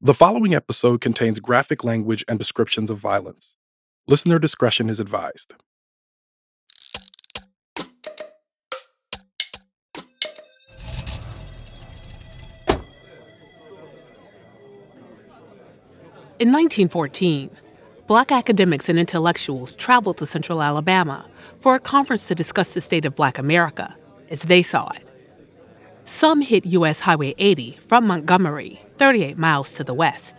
The following episode contains graphic language and descriptions of violence. Listener discretion is advised. In 1914, black academics and intellectuals traveled to central Alabama for a conference to discuss the state of black America as they saw it. Some hit U.S. Highway 80 from Montgomery, 38 miles to the west.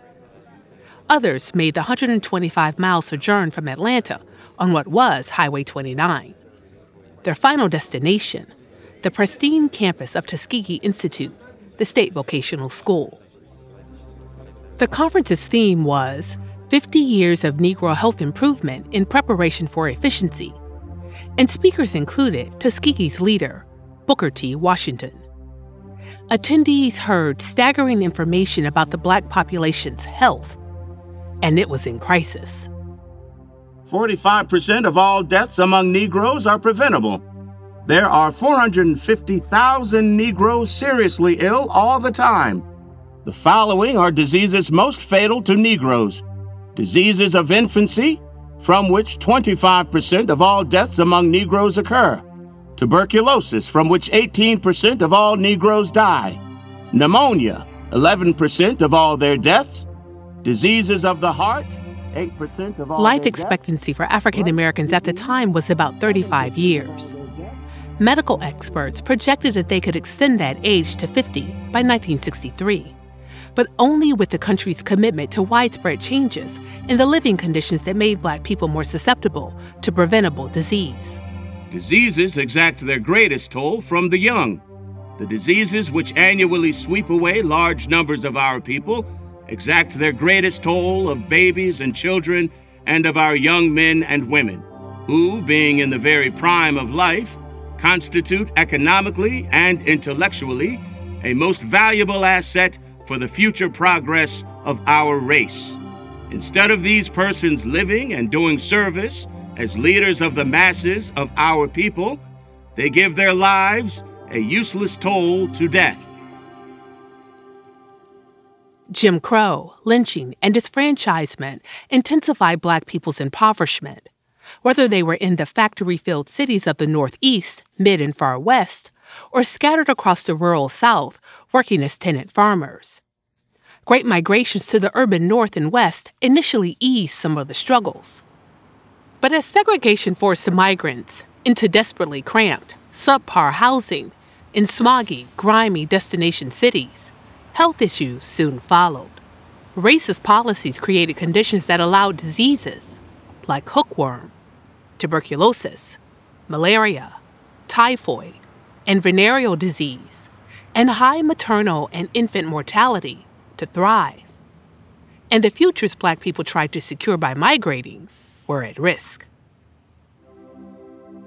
Others made the 125 mile sojourn from Atlanta on what was Highway 29. Their final destination, the pristine campus of Tuskegee Institute, the state vocational school. The conference's theme was 50 Years of Negro Health Improvement in Preparation for Efficiency, and speakers included Tuskegee's leader, Booker T. Washington. Attendees heard staggering information about the black population's health, and it was in crisis. 45% of all deaths among Negroes are preventable. There are 450,000 Negroes seriously ill all the time. The following are diseases most fatal to Negroes diseases of infancy, from which 25% of all deaths among Negroes occur, tuberculosis, from which 18% of all Negroes die, pneumonia, 11% of all their deaths, diseases of the heart, 8% of all Life expectancy for African Americans at the time was about 35 years. Medical experts projected that they could extend that age to 50 by 1963 but only with the country's commitment to widespread changes in the living conditions that made black people more susceptible to preventable disease. Diseases exact their greatest toll from the young. The diseases which annually sweep away large numbers of our people exact their greatest toll of babies and children and of our young men and women, who, being in the very prime of life, constitute economically and intellectually a most valuable asset for the future progress of our race. Instead of these persons living and doing service as leaders of the masses of our people, they give their lives a useless toll to death. Jim Crow, lynching, and disfranchisement intensified black people's impoverishment. Whether they were in the factory filled cities of the Northeast, Mid, and Far West, or scattered across the rural South working as tenant farmers. Great migrations to the urban North and West initially eased some of the struggles. But as segregation forced migrants into desperately cramped, subpar housing in smoggy, grimy destination cities, health issues soon followed. Racist policies created conditions that allowed diseases like hookworm, tuberculosis, malaria, typhoid, and venereal disease, and high maternal and infant mortality to thrive. And the futures black people tried to secure by migrating were at risk.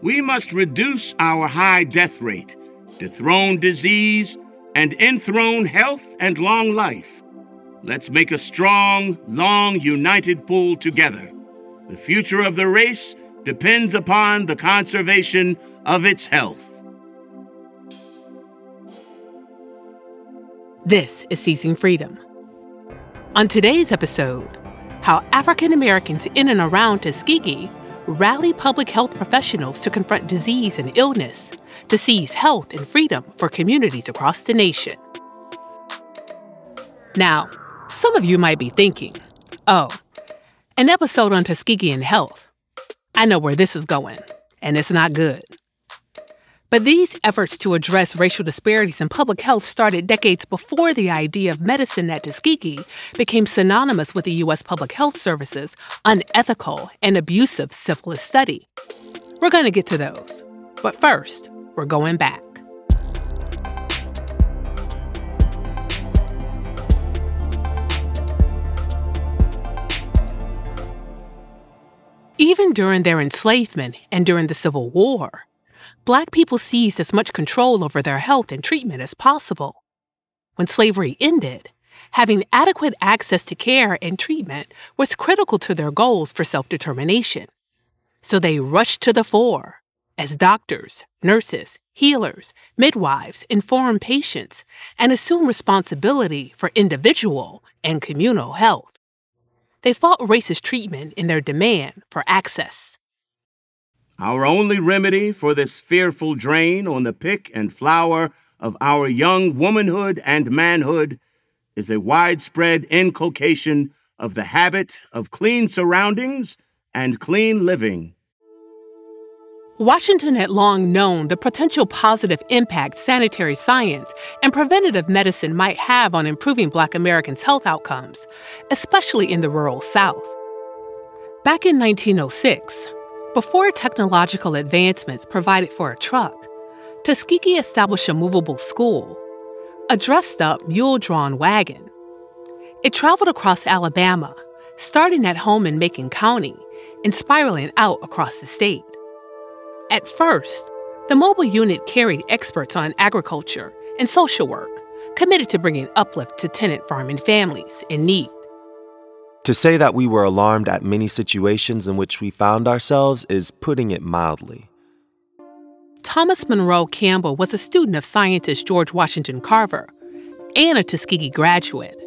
We must reduce our high death rate, dethrone disease, and enthrone health and long life. Let's make a strong, long, united pull together. The future of the race depends upon the conservation of its health. This is Seizing Freedom. On today's episode, how African Americans in and around Tuskegee rally public health professionals to confront disease and illness, to seize health and freedom for communities across the nation. Now, some of you might be thinking, oh, an episode on Tuskegee and health. I know where this is going, and it's not good. But these efforts to address racial disparities in public health started decades before the idea of medicine at Tuskegee became synonymous with the U.S. Public Health Service's unethical and abusive syphilis study. We're going to get to those. But first, we're going back. Even during their enslavement and during the Civil War, Black people seized as much control over their health and treatment as possible. When slavery ended, having adequate access to care and treatment was critical to their goals for self determination. So they rushed to the fore as doctors, nurses, healers, midwives informed patients and assumed responsibility for individual and communal health. They fought racist treatment in their demand for access. Our only remedy for this fearful drain on the pick and flower of our young womanhood and manhood is a widespread inculcation of the habit of clean surroundings and clean living. Washington had long known the potential positive impact sanitary science and preventative medicine might have on improving Black Americans' health outcomes, especially in the rural South. Back in 1906, before technological advancements provided for a truck, Tuskegee established a movable school, a dressed up mule drawn wagon. It traveled across Alabama, starting at home in Macon County and spiraling out across the state. At first, the mobile unit carried experts on agriculture and social work, committed to bringing uplift to tenant farming families in need. To say that we were alarmed at many situations in which we found ourselves is putting it mildly. Thomas Monroe Campbell was a student of scientist George Washington Carver and a Tuskegee graduate.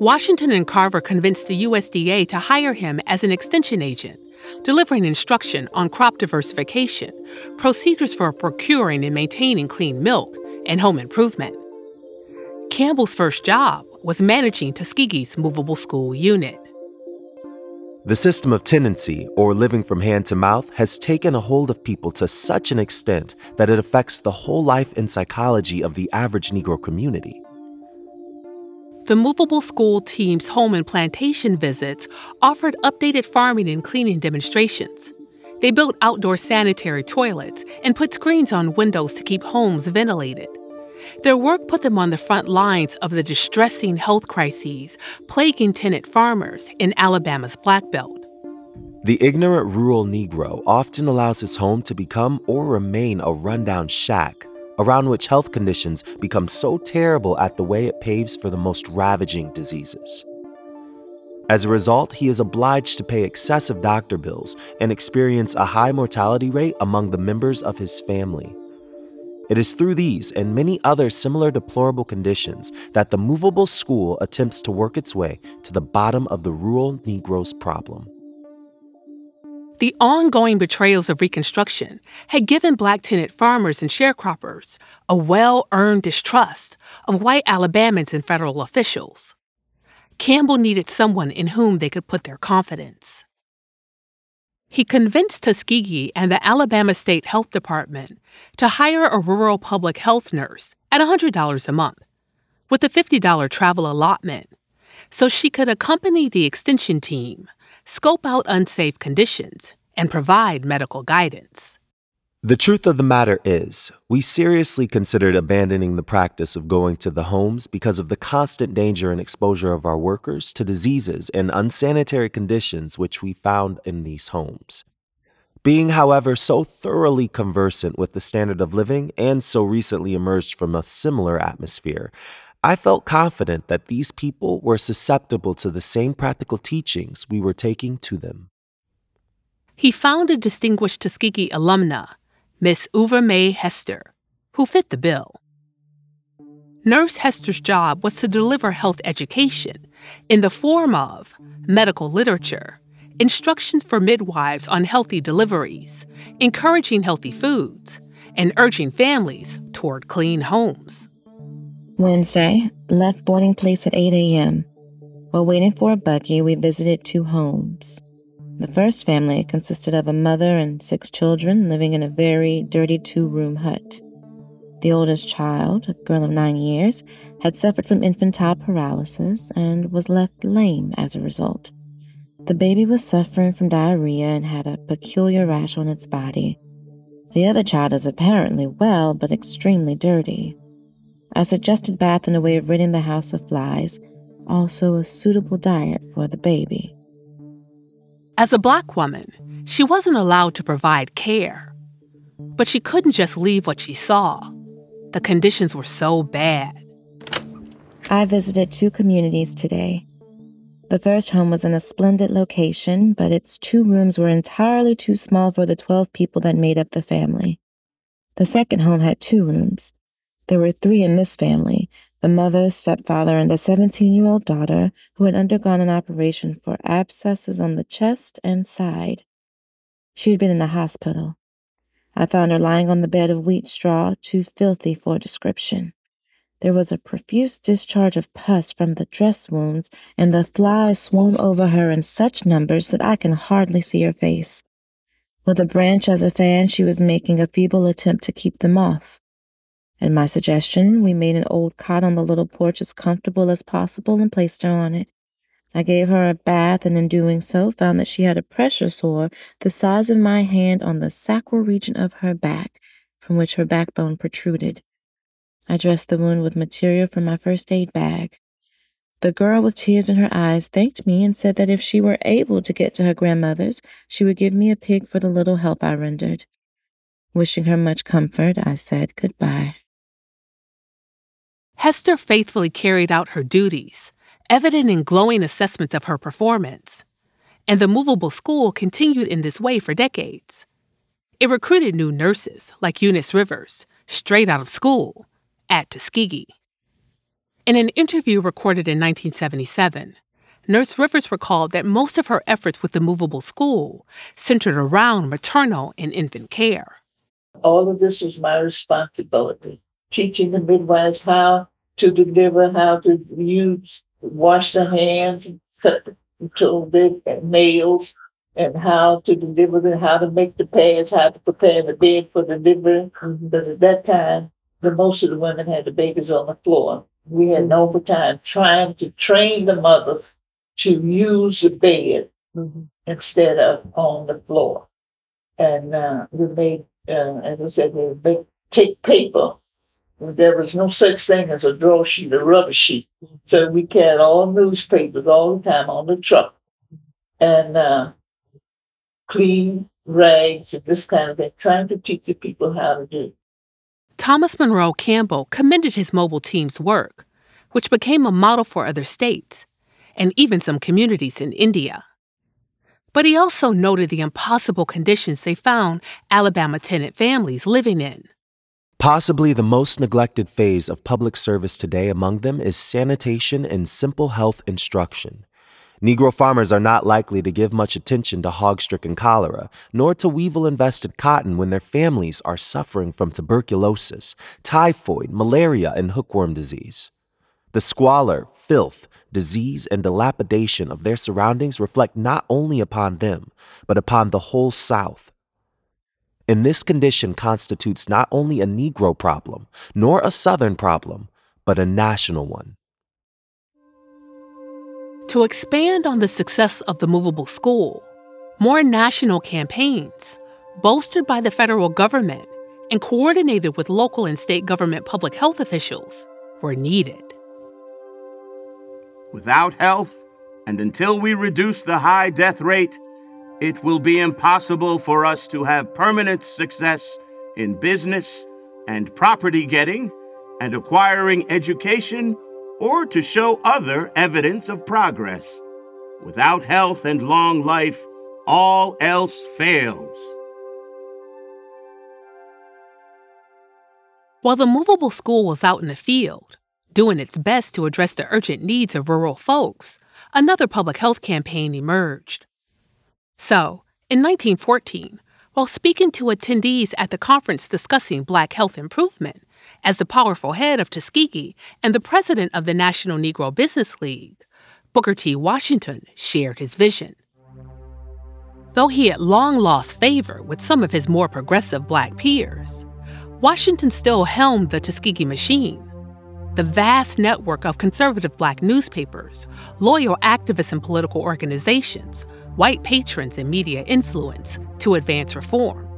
Washington and Carver convinced the USDA to hire him as an extension agent delivering instruction on crop diversification, procedures for procuring and maintaining clean milk, and home improvement. Campbell's first job was managing Tuskegee's movable school unit. The system of tenancy, or living from hand to mouth, has taken a hold of people to such an extent that it affects the whole life and psychology of the average Negro community. The movable school team's home and plantation visits offered updated farming and cleaning demonstrations. They built outdoor sanitary toilets and put screens on windows to keep homes ventilated. Their work put them on the front lines of the distressing health crises plaguing tenant farmers in Alabama's Black Belt. The ignorant rural Negro often allows his home to become or remain a rundown shack around which health conditions become so terrible at the way it paves for the most ravaging diseases. As a result, he is obliged to pay excessive doctor bills and experience a high mortality rate among the members of his family. It is through these and many other similar deplorable conditions that the movable school attempts to work its way to the bottom of the rural Negro's problem. The ongoing betrayals of Reconstruction had given black tenant farmers and sharecroppers a well earned distrust of white Alabamans and federal officials. Campbell needed someone in whom they could put their confidence. He convinced Tuskegee and the Alabama State Health Department to hire a rural public health nurse at $100 a month, with a $50 travel allotment, so she could accompany the extension team scope out unsafe conditions, and provide medical guidance. The truth of the matter is, we seriously considered abandoning the practice of going to the homes because of the constant danger and exposure of our workers to diseases and unsanitary conditions which we found in these homes. Being, however, so thoroughly conversant with the standard of living and so recently emerged from a similar atmosphere, I felt confident that these people were susceptible to the same practical teachings we were taking to them. He found a distinguished Tuskegee alumna, Miss Uva May Hester, who fit the bill. Nurse Hester's job was to deliver health education in the form of medical literature, instructions for midwives on healthy deliveries, encouraging healthy foods, and urging families toward clean homes. Wednesday, left boarding place at 8 a.m. While waiting for a buggy, we visited two homes. The first family consisted of a mother and six children living in a very dirty two room hut. The oldest child, a girl of nine years, had suffered from infantile paralysis and was left lame as a result. The baby was suffering from diarrhea and had a peculiar rash on its body. The other child is apparently well but extremely dirty. A suggested bath in a way of ridding the house of flies, also a suitable diet for the baby. As a black woman, She wasn't allowed to provide care, but she couldn't just leave what she saw. The conditions were so bad. I visited two communities today. The first home was in a splendid location, but its two rooms were entirely too small for the 12 people that made up the family. The second home had two rooms. There were three in this family the mother, stepfather, and a 17 year old daughter who had undergone an operation for abscesses on the chest and side. She had been in the hospital. I found her lying on the bed of wheat straw, too filthy for description. There was a profuse discharge of pus from the dress wounds, and the flies swarm over her in such numbers that I can hardly see her face. With a branch as a fan, she was making a feeble attempt to keep them off. At my suggestion, we made an old cot on the little porch as comfortable as possible and placed her on it. I gave her a bath and in doing so found that she had a pressure sore the size of my hand on the sacral region of her back, from which her backbone protruded. I dressed the wound with material from my first aid bag. The girl, with tears in her eyes, thanked me and said that if she were able to get to her grandmother's, she would give me a pig for the little help I rendered. Wishing her much comfort, I said goodbye. Hester faithfully carried out her duties, evident in glowing assessments of her performance. And the movable school continued in this way for decades. It recruited new nurses, like Eunice Rivers, straight out of school, at Tuskegee. In an interview recorded in 1977, Nurse Rivers recalled that most of her efforts with the movable school centered around maternal and infant care. All of this was my responsibility, teaching the midwives how to deliver, how to use, wash the hands, cut the nails, and how to deliver them, how to make the pads, how to prepare the bed for delivery. Because at that time, the most of the women had the babies on the floor. We had no overtime trying to train the mothers to use the bed mm-hmm. instead of on the floor. And uh, we made, uh, as I said, we make, take paper. There was no such thing as a draw sheet, a rubber sheet. So we carried all newspapers all the time on the truck and uh, clean rags and this kind of thing, trying to teach the people how to do. Thomas Monroe Campbell commended his mobile team's work, which became a model for other states and even some communities in India. But he also noted the impossible conditions they found Alabama tenant families living in. Possibly the most neglected phase of public service today among them is sanitation and simple health instruction. Negro farmers are not likely to give much attention to hog stricken cholera, nor to weevil infested cotton when their families are suffering from tuberculosis, typhoid, malaria, and hookworm disease. The squalor, filth, disease, and dilapidation of their surroundings reflect not only upon them, but upon the whole South. And this condition constitutes not only a Negro problem, nor a Southern problem, but a national one. To expand on the success of the movable school, more national campaigns, bolstered by the federal government and coordinated with local and state government public health officials, were needed. Without health, and until we reduce the high death rate, it will be impossible for us to have permanent success in business and property getting and acquiring education or to show other evidence of progress. Without health and long life, all else fails. While the movable school was out in the field, doing its best to address the urgent needs of rural folks, another public health campaign emerged. So, in 1914, while speaking to attendees at the conference discussing Black health improvement, as the powerful head of Tuskegee and the president of the National Negro Business League, Booker T. Washington shared his vision. Though he had long lost favor with some of his more progressive black peers, Washington still helmed the Tuskegee machine, the vast network of conservative black newspapers, loyal activists and political organizations, white patrons and media influence to advance reform.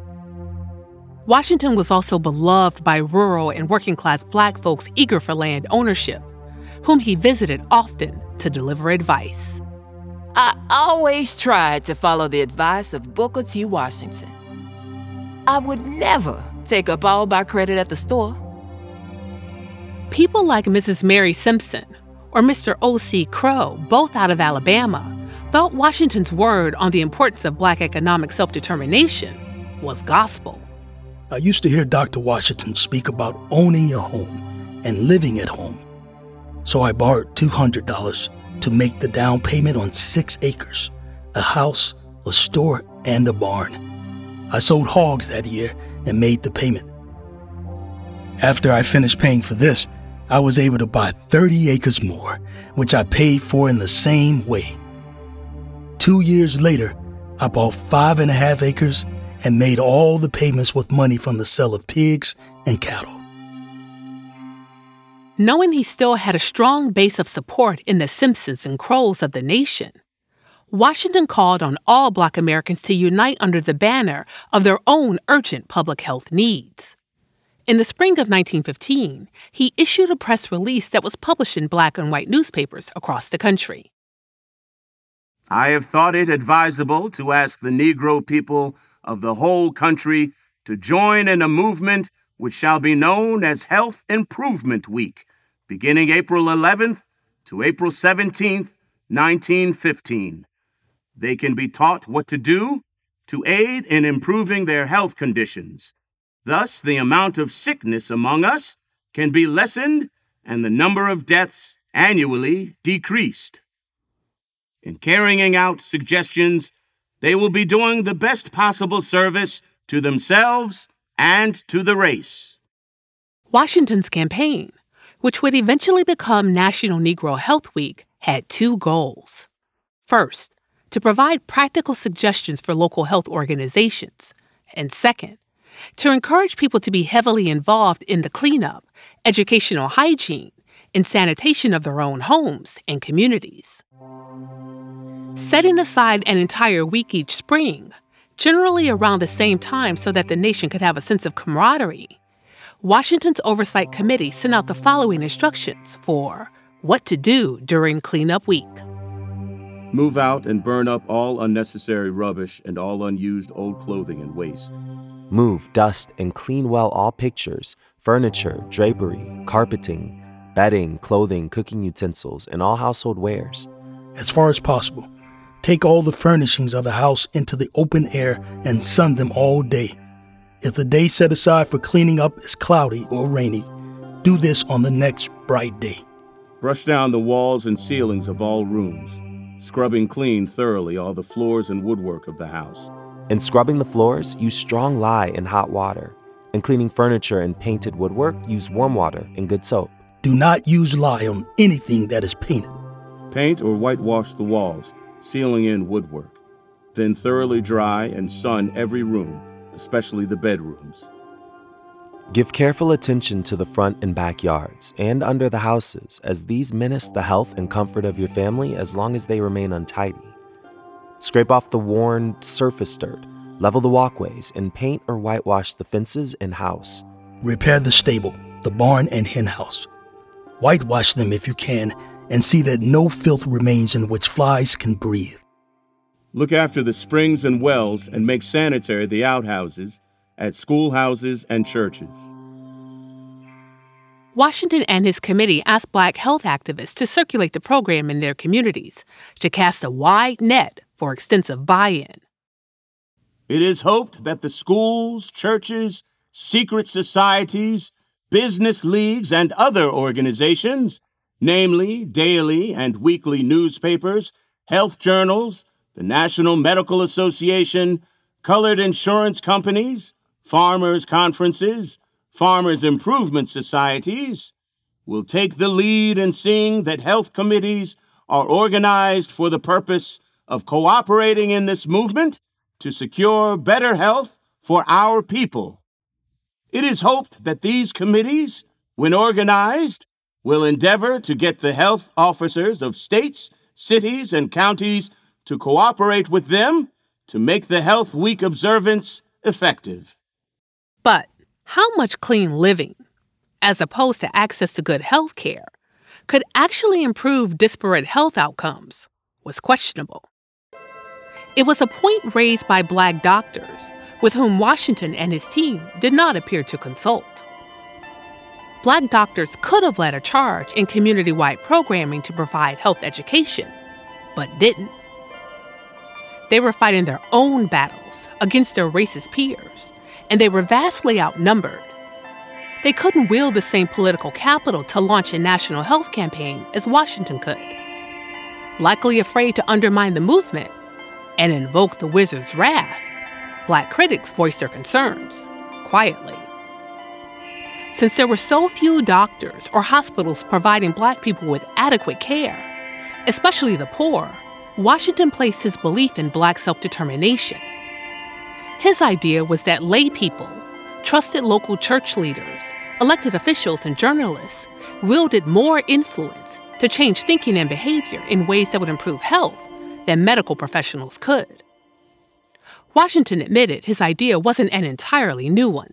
Washington was also beloved by rural and working class black folks eager for land ownership, whom he visited often to deliver advice. I always tried to follow the advice of Booker T. Washington. I would never take up all my credit at the store. People like Mrs. Mary Simpson or Mr. O.C. Crow, both out of Alabama, thought Washington's word on the importance of black economic self determination was gospel. I used to hear Dr. Washington speak about owning your home and living at home. So I borrowed $200 to make the down payment on six acres a house, a store, and a barn. I sold hogs that year and made the payment. After I finished paying for this, I was able to buy 30 acres more, which I paid for in the same way. Two years later, I bought five and a half acres and made all the payments with money from the sale of pigs and cattle. Knowing he still had a strong base of support in the Simpsons and Crows of the nation, Washington called on all Black Americans to unite under the banner of their own urgent public health needs. In the spring of 1915, he issued a press release that was published in black and white newspapers across the country. I have thought it advisable to ask the Negro people of the whole country to join in a movement which shall be known as Health Improvement Week, beginning April 11th to April 17th, 1915. They can be taught what to do to aid in improving their health conditions. Thus, the amount of sickness among us can be lessened and the number of deaths annually decreased. In carrying out suggestions, they will be doing the best possible service to themselves and to the race. Washington's campaign, which would eventually become National Negro Health Week, had two goals. First, to provide practical suggestions for local health organizations, and second, to encourage people to be heavily involved in the cleanup, educational hygiene, and sanitation of their own homes and communities setting aside an entire week each spring, generally around the same time so that the nation could have a sense of camaraderie, Washington's Oversight Committee sent out the following instructions for what to do during Cleanup Week. Move out and burn up all unnecessary rubbish and all unused old clothing and waste. Move, dust, and clean well all pictures, furniture, drapery, carpeting, bedding, clothing, cooking utensils, and all household wares. As far as possible, Take all the furnishings of the house into the open air and sun them all day. If the day set aside for cleaning up is cloudy or rainy, do this on the next bright day. Brush down the walls and ceilings of all rooms, scrubbing clean thoroughly all the floors and woodwork of the house. In scrubbing the floors, use strong lye and hot water. In cleaning furniture and painted woodwork, use warm water and good soap. Do not use lye on anything that is painted. Paint or whitewash the walls ceiling in woodwork. Then thoroughly dry and sun every room, especially the bedrooms. Give careful attention to the front and backyards and under the houses, as these menace the health and comfort of your family as long as they remain untidy. Scrape off the worn surface dirt, level the walkways, and paint or whitewash the fences and house. Repair the stable, the barn, and hen house. Whitewash them if you can and see that no filth remains in which flies can breathe. Look after the springs and wells and make sanitary the outhouses at schoolhouses and churches. Washington and his committee asked black health activists to circulate the program in their communities to cast a wide net for extensive buy in. It is hoped that the schools, churches, secret societies, business leagues, and other organizations namely daily and weekly newspapers, health journals, the National Medical Association, colored insurance companies, farmers' conferences, farmers' improvement societies, will take the lead in seeing that health committees are organized for the purpose of cooperating in this movement to secure better health for our people. It is hoped that these committees, when organized, will endeavor to get the health officers of states, cities, and counties to cooperate with them to make the Health Week observance effective. But how much clean living, as opposed to access to good health care, could actually improve disparate health outcomes was questionable. It was a point raised by black doctors, with whom Washington and his team did not appear to consult. Black doctors could have led a charge in community wide programming to provide health education, but didn't. They were fighting their own battles against their racist peers, and they were vastly outnumbered. They couldn't wield the same political capital to launch a national health campaign as Washington could. Likely afraid to undermine the movement and invoke the wizard's wrath, black critics voiced their concerns quietly. Since there were so few doctors or hospitals providing black people with adequate care, especially the poor, Washington placed his belief in black self determination. His idea was that lay people, trusted local church leaders, elected officials, and journalists wielded more influence to change thinking and behavior in ways that would improve health than medical professionals could. Washington admitted his idea wasn't an entirely new one.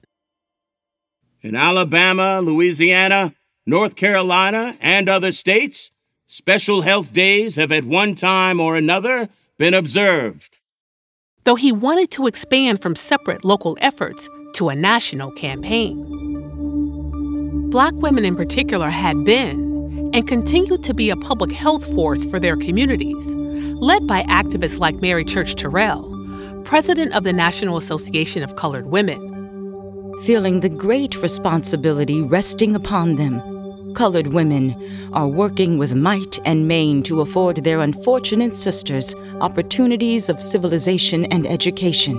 In Alabama, Louisiana, North Carolina, and other states, special health days have at one time or another been observed. Though he wanted to expand from separate local efforts to a national campaign. Black women in particular had been and continue to be a public health force for their communities, led by activists like Mary Church Terrell, president of the National Association of Colored Women. Feeling the great responsibility resting upon them, colored women are working with might and main to afford their unfortunate sisters opportunities of civilization and education,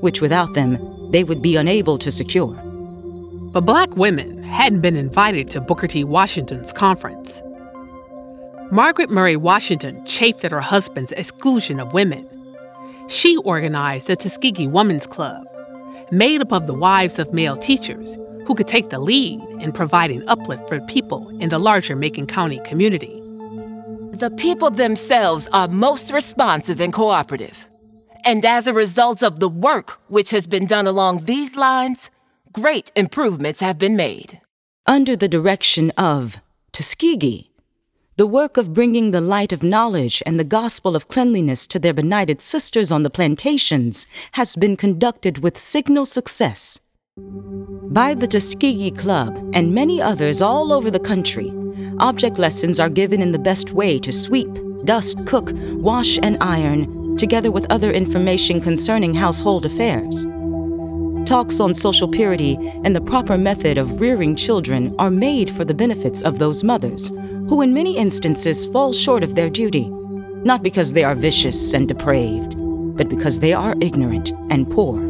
which without them they would be unable to secure. But black women hadn't been invited to Booker T. Washington's conference. Margaret Murray Washington chafed at her husband's exclusion of women. She organized the Tuskegee Women's Club, made up of the wives of male teachers who could take the lead in providing uplift for people in the larger Macon County community. The people themselves are most responsive and cooperative. And as a result of the work which has been done along these lines, great improvements have been made. Under the direction of Tuskegee, the work of bringing the light of knowledge and the gospel of cleanliness to their benighted sisters on the plantations has been conducted with signal success. By the Tuskegee Club and many others all over the country, object lessons are given in the best way to sweep, dust, cook, wash, and iron, together with other information concerning household affairs. Talks on social purity and the proper method of rearing children are made for the benefits of those mothers who in many instances fall short of their duty, not because they are vicious and depraved, but because they are ignorant and poor.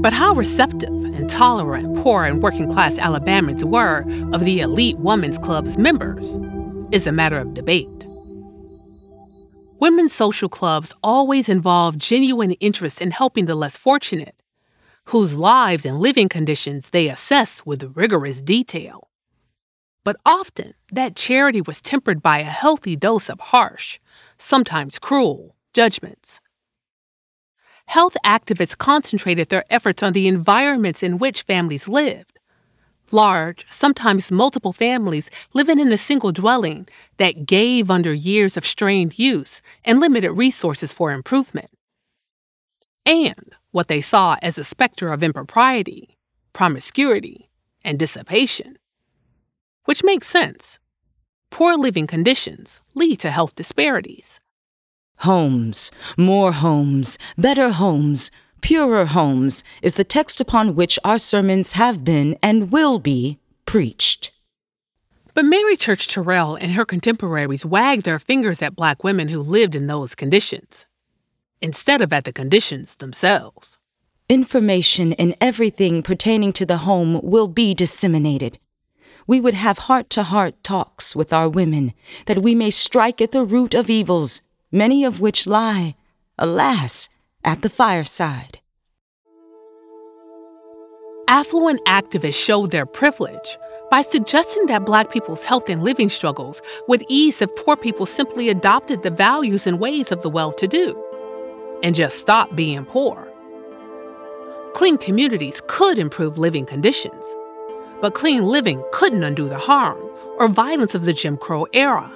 But how receptive and tolerant poor and working class Alabamans were of the elite women's club's members is a matter of debate. Women's social clubs always involve genuine interest in helping the less fortunate, whose lives and living conditions they assess with rigorous detail. But often, that charity was tempered by a healthy dose of harsh, sometimes cruel, judgments. Health activists concentrated their efforts on the environments in which families lived. Large, sometimes multiple families living in a single dwelling that gave under years of strained use and limited resources for improvement. And what they saw as a specter of impropriety, promiscuity, and dissipation which makes sense. Poor living conditions lead to health disparities. Homes, more homes, better homes, purer homes is the text upon which our sermons have been and will be preached. But Mary Church Terrell and her contemporaries wagged their fingers at black women who lived in those conditions, instead of at the conditions themselves. Information in everything pertaining to the home will be disseminated we would have heart to heart talks with our women, that we may strike at the root of evils, many of which lie, alas, at the fireside. Affluent activists showed their privilege by suggesting that Black people's health and living struggles would ease if poor people simply adopted the values and ways of the well to do and just stopped being poor. Clean communities could improve living conditions but clean living couldn't undo the harm or violence of the Jim Crow era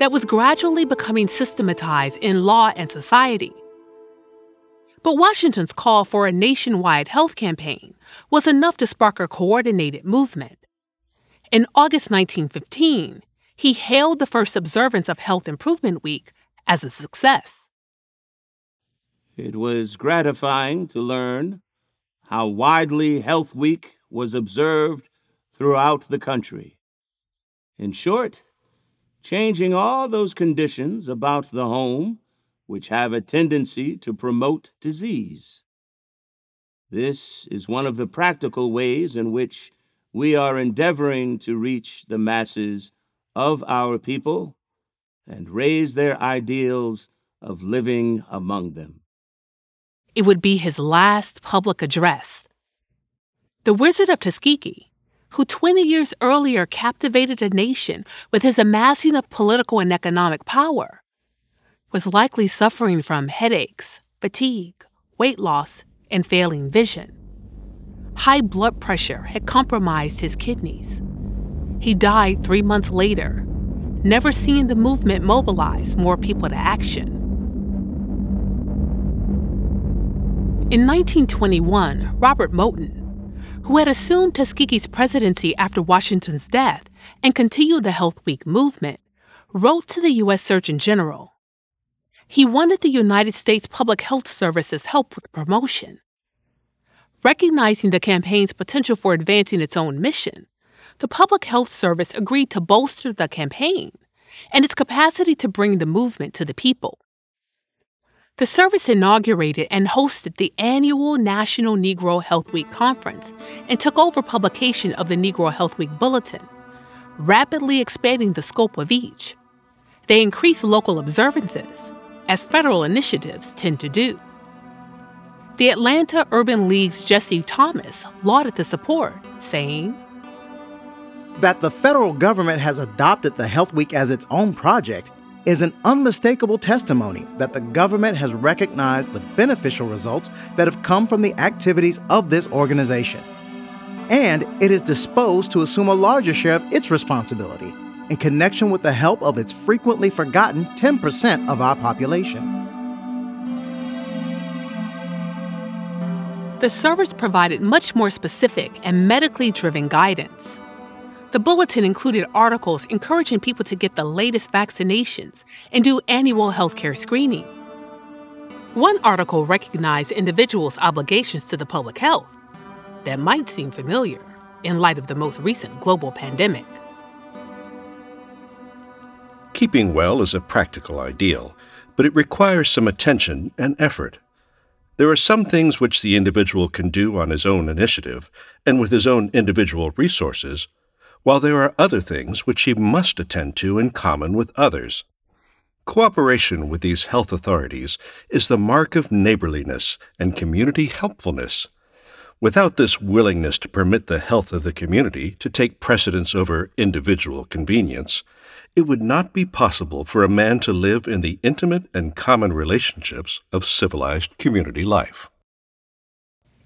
that was gradually becoming systematized in law and society. But Washington's call for a nationwide health campaign was enough to spark a coordinated movement. In August 1915, he hailed the first observance of Health Improvement Week as a success. It was gratifying to learn how widely Health Week was observed throughout the country. In short, changing all those conditions about the home which have a tendency to promote disease. This is one of the practical ways in which we are endeavoring to reach the masses of our people and raise their ideals of living among them. It would be his last public address. The Wizard of Tuskegee, who 20 years earlier captivated a nation with his amassing of political and economic power, was likely suffering from headaches, fatigue, weight loss, and failing vision. High blood pressure had compromised his kidneys. He died three months later, never seeing the movement mobilize more people to action. In 1921, Robert Moton, who had assumed Tuskegee's presidency after Washington's death and continued the Health Week movement, wrote to the U.S. Surgeon General. He wanted the United States Public Health Service's help with promotion. Recognizing the campaign's potential for advancing its own mission, the Public Health Service agreed to bolster the campaign and its capacity to bring the movement to the people. The service inaugurated and hosted the annual National Negro Health Week conference and took over publication of the Negro Health Week Bulletin, rapidly expanding the scope of each. They increased local observances, as federal initiatives tend to do. The Atlanta Urban League's Jesse Thomas lauded the support, saying, That the federal government has adopted the Health Week as its own project is an unmistakable testimony that the government has recognized the beneficial results that have come from the activities of this organization. And it is disposed to assume a larger share of its responsibility in connection with the help of its frequently forgotten 10% of our population. The service provided much more specific and medically driven guidance. The bulletin included articles encouraging people to get the latest vaccinations and do annual healthcare screening. One article recognized individuals' obligations to the public health that might seem familiar in light of the most recent global pandemic. Keeping well is a practical ideal, but it requires some attention and effort. There are some things which the individual can do on his own initiative and with his own individual resources while there are other things which he must attend to in common with others. Cooperation with these health authorities is the mark of neighborliness and community helpfulness. Without this willingness to permit the health of the community to take precedence over individual convenience, it would not be possible for a man to live in the intimate and common relationships of civilized community life.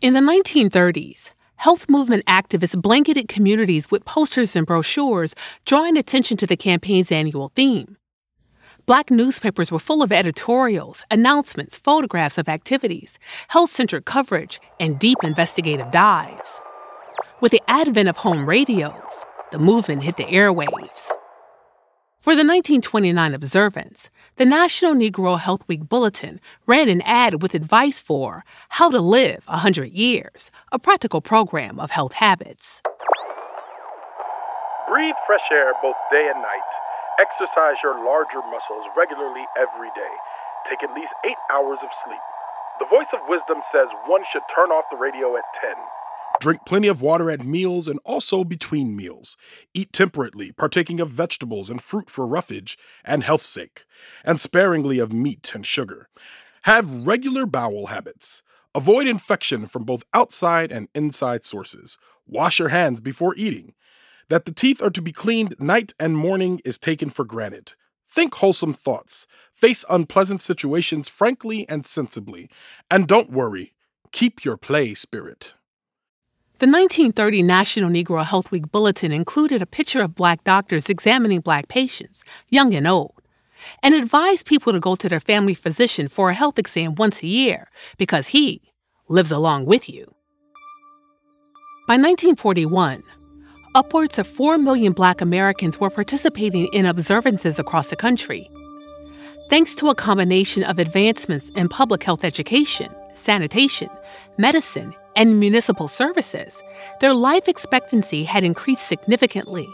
In the 1930s, health movement activists blanketed communities with posters and brochures drawing attention to the campaign's annual theme. Black newspapers were full of editorials, announcements, photographs of activities, health centered coverage, and deep investigative dives. With the advent of home radios, the movement hit the airwaves. For the 1929 observance, the National Negro Health Week Bulletin ran an ad with advice for how to live 100 years, a practical program of health habits. Breathe fresh air both day and night. Exercise your larger muscles regularly every day. Take at least eight hours of sleep. The voice of wisdom says one should turn off the radio at 10. Drink plenty of water at meals and also between meals. Eat temperately, partaking of vegetables and fruit for roughage and health's sake, and sparingly of meat and sugar. Have regular bowel habits. Avoid infection from both outside and inside sources. Wash your hands before eating. That the teeth are to be cleaned night and morning is taken for granted. Think wholesome thoughts. Face unpleasant situations frankly and sensibly. And don't worry, keep your play spirit. The 1930 National Negro Health Week Bulletin included a picture of black doctors examining black patients, young and old, and advised people to go to their family physician for a health exam once a year because he lives along with you. By 1941, upwards of 4 million black Americans were participating in observances across the country. Thanks to a combination of advancements in public health education, sanitation, medicine, and municipal services, their life expectancy had increased significantly.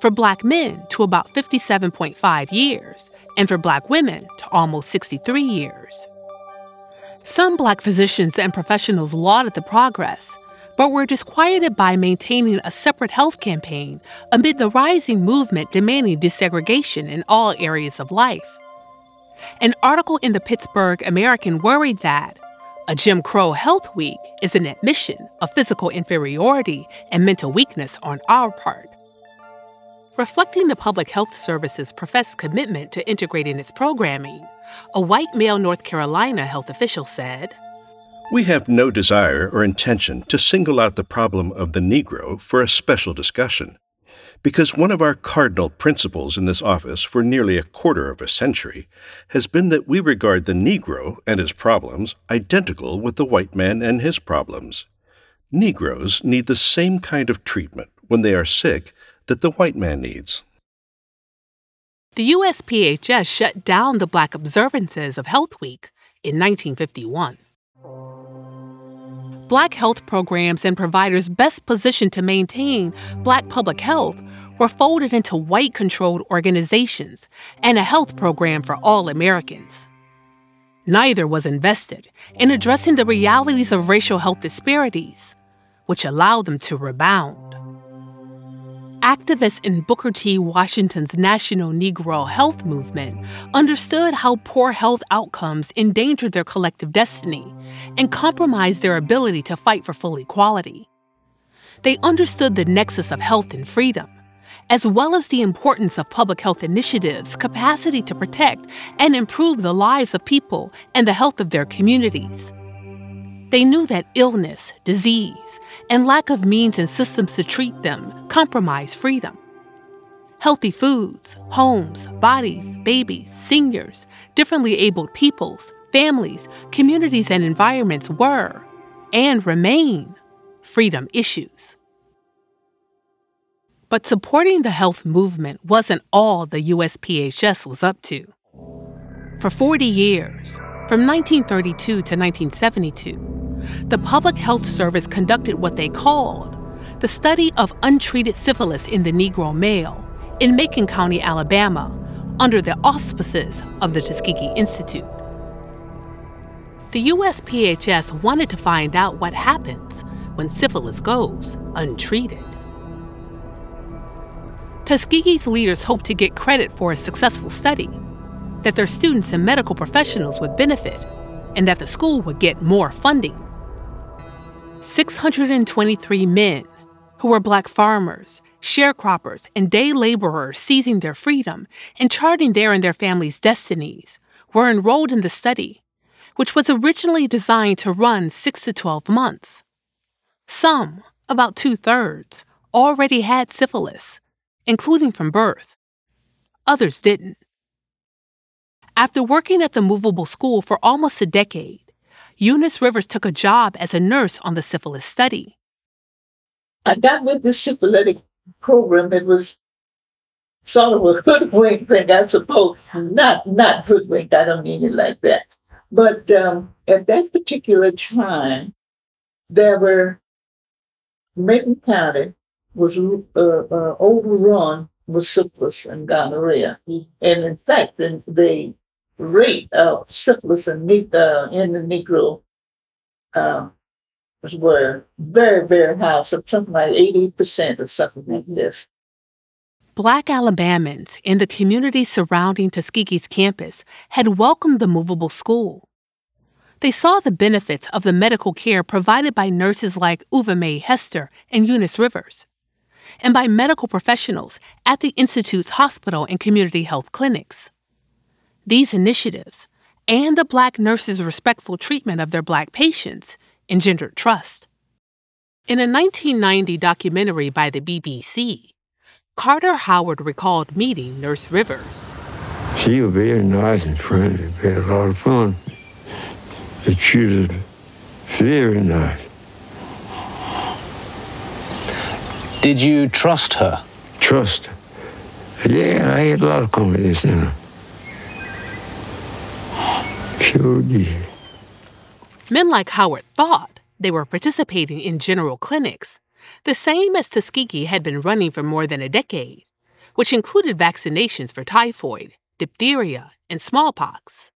For black men to about 57.5 years, and for black women to almost 63 years. Some black physicians and professionals lauded the progress, but were disquieted by maintaining a separate health campaign amid the rising movement demanding desegregation in all areas of life. An article in the Pittsburgh American worried that a Jim Crow Health Week is an admission of physical inferiority and mental weakness on our part. Reflecting the Public Health Service's professed commitment to integrating its programming, a white male North Carolina health official said, We have no desire or intention to single out the problem of the Negro for a special discussion because one of our cardinal principles in this office for nearly a quarter of a century has been that we regard the Negro and his problems identical with the white man and his problems. Negroes need the same kind of treatment when they are sick that the white man needs. The USPHS shut down the Black observances of Health Week in 1951. Black health programs and providers best positioned to maintain Black public health were folded into white controlled organizations and a health program for all Americans. Neither was invested in addressing the realities of racial health disparities, which allowed them to rebound. Activists in Booker T. Washington's National Negro Health Movement understood how poor health outcomes endangered their collective destiny and compromised their ability to fight for full equality. They understood the nexus of health and freedom as well as the importance of public health initiatives' capacity to protect and improve the lives of people and the health of their communities. They knew that illness, disease, and lack of means and systems to treat them compromise freedom. Healthy foods, homes, bodies, babies, seniors, differently abled peoples, families, communities, and environments were, and remain, freedom issues. But supporting the health movement wasn't all the USPHS was up to. For 40 years, from 1932 to 1972, the Public Health Service conducted what they called the study of untreated syphilis in the Negro male in Macon County, Alabama, under the auspices of the Tuskegee Institute. The USPHS wanted to find out what happens when syphilis goes untreated. Tuskegee's leaders hoped to get credit for a successful study, that their students and medical professionals would benefit, and that the school would get more funding. 623 men, who were black farmers, sharecroppers, and day laborers seizing their freedom and charting their and their families' destinies, were enrolled in the study, which was originally designed to run 6 to 12 months. Some, about two thirds, already had syphilis including from birth. Others didn't. After working at the movable school for almost a decade, Eunice Rivers took a job as a nurse on the syphilis study. I got with the syphilitic program. It was sort of a hoodwink thing, I suppose. Not not hoodwink. I don't mean it like that. But um, at that particular time, there were Macon County was uh, uh, overrun with syphilis and gonorrhea. And in fact, the, the rate of syphilis in, uh, in the Negro uh, were very, very high, so something like 80% or something like this. Black Alabamans in the community surrounding Tuskegee's campus had welcomed the movable school. They saw the benefits of the medical care provided by nurses like Uva Mae Hester and Eunice Rivers and by medical professionals at the Institute's hospital and community health clinics. These initiatives, and the Black nurses' respectful treatment of their Black patients, engendered trust. In a 1990 documentary by the BBC, Carter Howard recalled meeting Nurse Rivers. She She was very nice and friendly. We had a lot of fun. The treated very nice. Did you trust her? Trust. Yeah, I had a lot of confidence in her. Men like Howard thought they were participating in general clinics, the same as Tuskegee had been running for more than a decade, which included vaccinations for typhoid, diphtheria, and smallpox.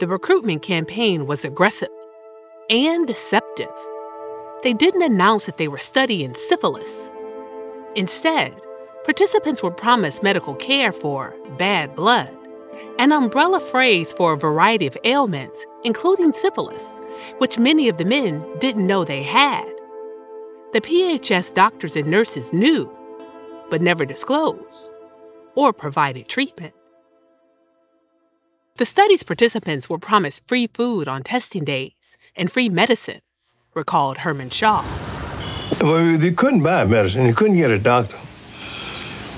The recruitment campaign was aggressive and deceptive. They didn't announce that they were studying syphilis. Instead, participants were promised medical care for bad blood, an umbrella phrase for a variety of ailments, including syphilis, which many of the men didn't know they had. The PHS doctors and nurses knew, but never disclosed or provided treatment. The study's participants were promised free food on testing days and free medicine, recalled Herman Shaw. Well, they couldn't buy medicine. They couldn't get a doctor.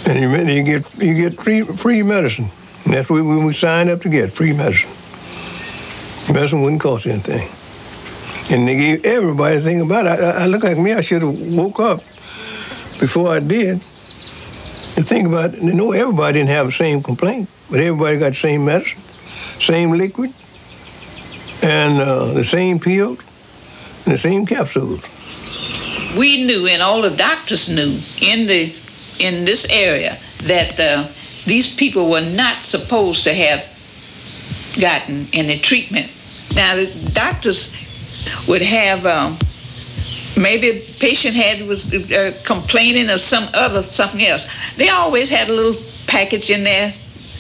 And you, you get you get free free medicine. And that's what we, we signed up to get free medicine. Medicine wouldn't cost anything. And they gave everybody a thing about it. I, I look like me, I should have woke up before I did. The think about it, you know, everybody didn't have the same complaint, but everybody got the same medicine same liquid, and uh, the same pills, and the same capsules. We knew, and all the doctors knew in the in this area that uh, these people were not supposed to have gotten any treatment. Now the doctors would have. Um, maybe a patient had was uh, complaining of some other something else. They always had a little package in there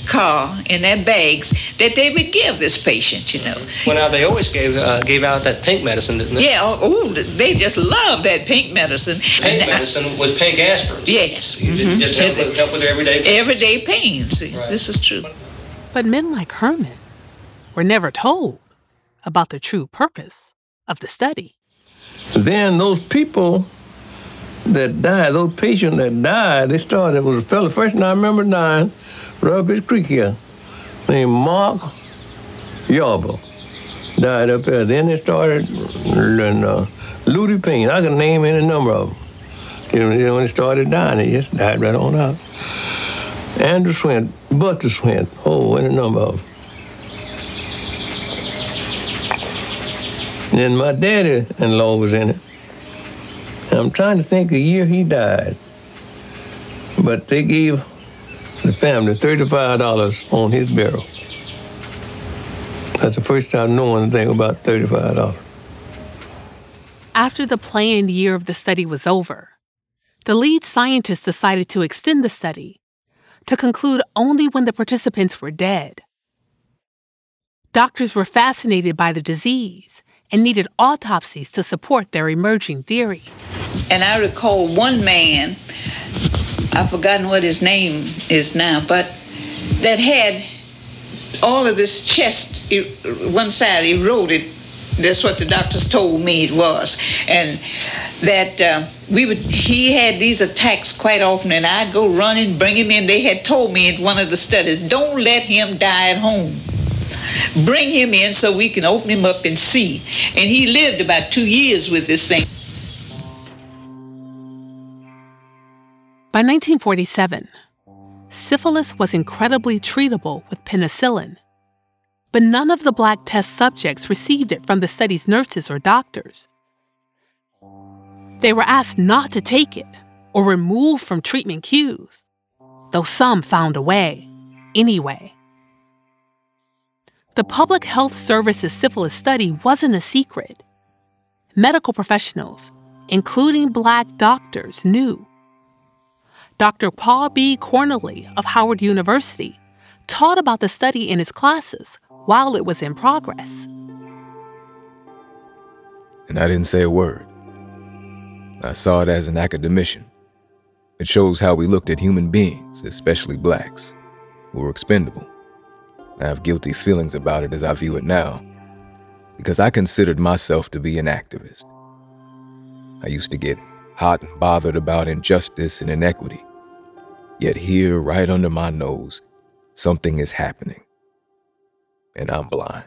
car in their bags that they would give this patient, you know. Well, now they always gave uh, gave out that pink medicine, didn't they? Yeah, oh, they just loved that pink medicine. Pink and medicine I, was pink aspirin. Yes. Mm-hmm. Just help with, help with everyday pain. Everyday pain, see, right. this is true. But men like Herman were never told about the true purpose of the study. Then those people that died, those patients that died, they started, it was a fellow, first I remember dying, Rubbish Creek here, named Mark Yarber. Died up there. Then they started and, uh, Payne. I can name any number of them. Know, when they started dying, they just died right on out. Andrew Swint, Buster Swint, oh, any number of them. Then my daddy-in-law was in it. I'm trying to think the year he died. But they gave the family $35 on his barrel. That's the first time knowing anything about $35. After the planned year of the study was over, the lead scientist decided to extend the study to conclude only when the participants were dead. Doctors were fascinated by the disease and needed autopsies to support their emerging theories. And I recall one man I've forgotten what his name is now, but that had all of this chest, one side eroded. That's what the doctors told me it was, and that uh, we would. He had these attacks quite often, and I'd go running, bring him in. They had told me in one of the studies, "Don't let him die at home." Bring him in so we can open him up and see. And he lived about two years with this thing. By 1947, syphilis was incredibly treatable with penicillin. But none of the black test subjects received it from the study's nurses or doctors. They were asked not to take it or removed from treatment queues, though some found a way anyway. The Public Health Service's syphilis study wasn't a secret. Medical professionals, including black doctors, knew Dr. Paul B. Cornely of Howard University taught about the study in his classes while it was in progress. And I didn't say a word. I saw it as an academician. It shows how we looked at human beings, especially blacks, who were expendable. I have guilty feelings about it as I view it now, because I considered myself to be an activist. I used to get hot and bothered about injustice and inequity. Yet here, right under my nose, something is happening. And I'm blind.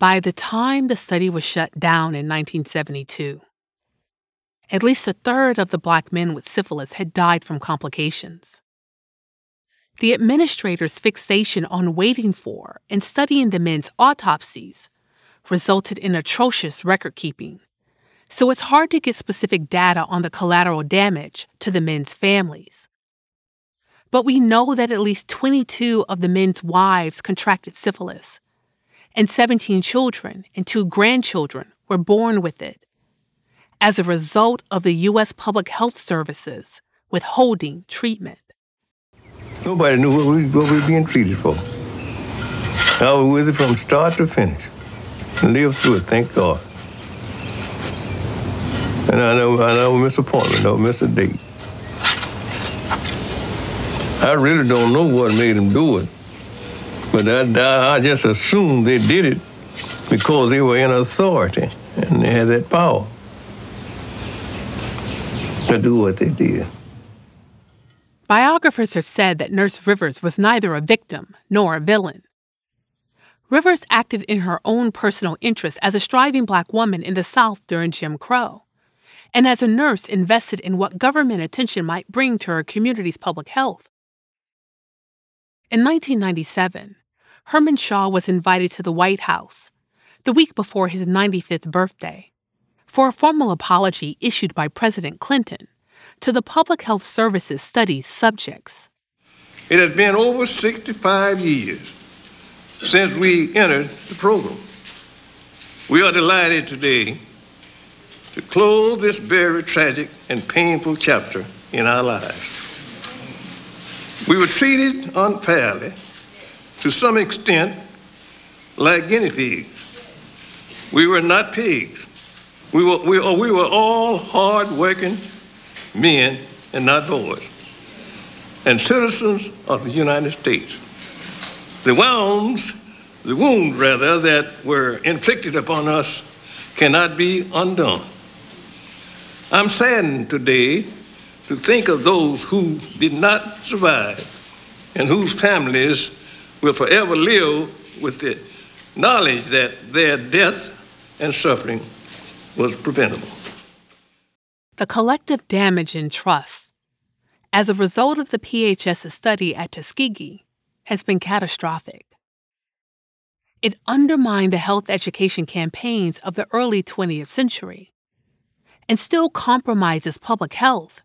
By the time the study was shut down in 1972, at least a third of the black men with syphilis had died from complications. The administrator's fixation on waiting for and studying the men's autopsies resulted in atrocious record keeping, so it's hard to get specific data on the collateral damage to the men's families. But we know that at least 22 of the men's wives contracted syphilis, and 17 children and two grandchildren were born with it as a result of the U.S. Public Health Services withholding treatment. Nobody knew what we, what we were being treated for. I was with it from start to finish. And lived through it, thank God. And I know I never miss appointment, don't miss a date. I really don't know what made them do it. But I, I just assumed they did it because they were in authority and they had that power to do what they did. Biographers have said that Nurse Rivers was neither a victim nor a villain. Rivers acted in her own personal interest as a striving black woman in the South during Jim Crow, and as a nurse invested in what government attention might bring to her community's public health. In 1997, Herman Shaw was invited to the White House, the week before his 95th birthday, for a formal apology issued by President Clinton to the Public Health Services Studies subjects. It has been over 65 years since we entered the program. We are delighted today to close this very tragic and painful chapter in our lives. We were treated unfairly, to some extent, like guinea pigs. We were not pigs. We were, we, oh, we were all hard-working men and not boys, and citizens of the United States. The wounds, the wounds rather, that were inflicted upon us cannot be undone. I'm saddened today to think of those who did not survive and whose families will forever live with the knowledge that their death and suffering was preventable. The collective damage in trust as a result of the PHS's study at Tuskegee has been catastrophic. It undermined the health education campaigns of the early 20th century and still compromises public health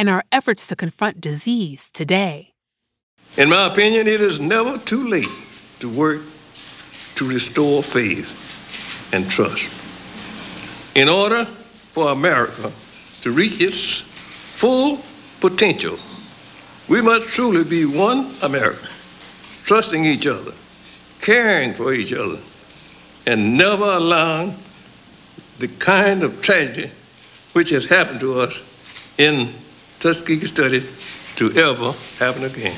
and our efforts to confront disease today. In my opinion, it is never too late to work to restore faith and trust. In order for America to reach its full potential, we must truly be one America, trusting each other, caring for each other, and never allowing the kind of tragedy which has happened to us in Tuskegee study to ever happen again.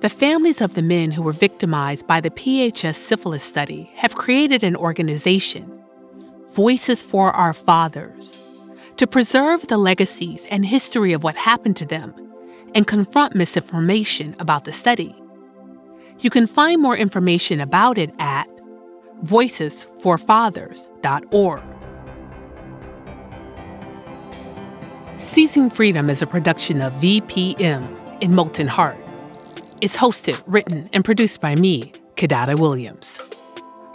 The families of the men who were victimized by the PHS syphilis study have created an organization, Voices for Our Fathers, to preserve the legacies and history of what happened to them and confront misinformation about the study. You can find more information about it at voicesforfathers.org. Seizing Freedom is a production of VPM in Molten Heart. It's hosted, written, and produced by me, Kidada Williams.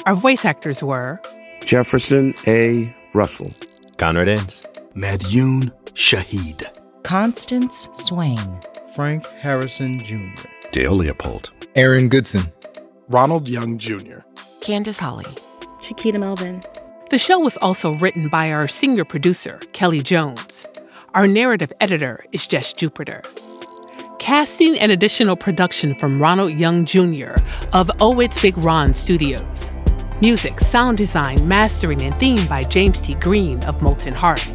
Our voice actors were Jefferson A. Russell, Conrad Ames, Madyun Shahid, Constance Swain, Frank Harrison Jr., Dale Leopold, Aaron Goodson, Ronald Young Jr., Candace Holly, Shakita Melvin. The show was also written by our senior producer, Kelly Jones. Our narrative editor is Jess Jupiter. Casting and additional production from Ronald Young Jr. of Oh It's Big Ron Studios. Music, sound design, mastering, and theme by James T. Green of Molten Heart.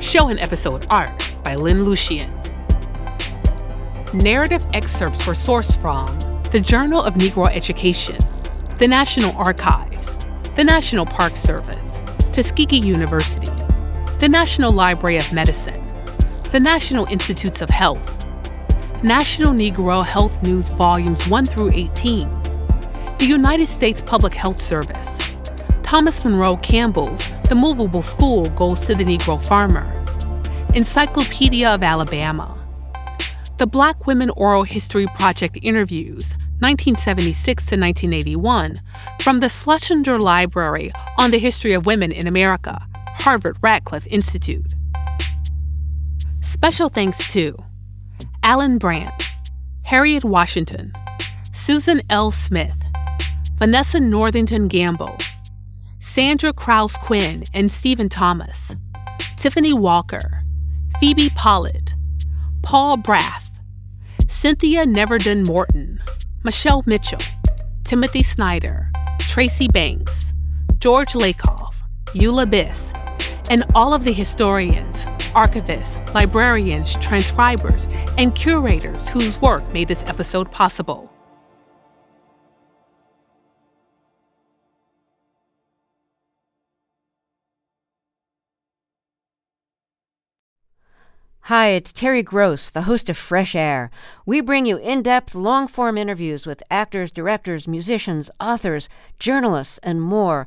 Show and episode art by Lynn Lucian. Narrative excerpts were sourced from the Journal of Negro Education, the National Archives, the National Park Service, Tuskegee University, the National Library of Medicine, the National Institutes of Health, National Negro Health News Volumes 1 through 18, the United States Public Health Service, Thomas Monroe Campbell's The Movable School Goes to the Negro Farmer, Encyclopedia of Alabama, the Black Women Oral History Project Interviews, 1976 to 1981, from the Schlesinger Library on the History of Women in America, Harvard Radcliffe Institute. Special thanks to Alan Brandt, Harriet Washington, Susan L. Smith, Vanessa Northington Gamble, Sandra Crouse Quinn and Stephen Thomas, Tiffany Walker, Phoebe Pollitt, Paul Brath, Cynthia Neverdon Morton, Michelle Mitchell, Timothy Snyder, Tracy Banks, George Lakoff, Eula Biss, and all of the historians, archivists, librarians, transcribers, and curators whose work made this episode possible. Hi, it's Terry Gross, the host of Fresh Air. We bring you in depth, long form interviews with actors, directors, musicians, authors, journalists, and more.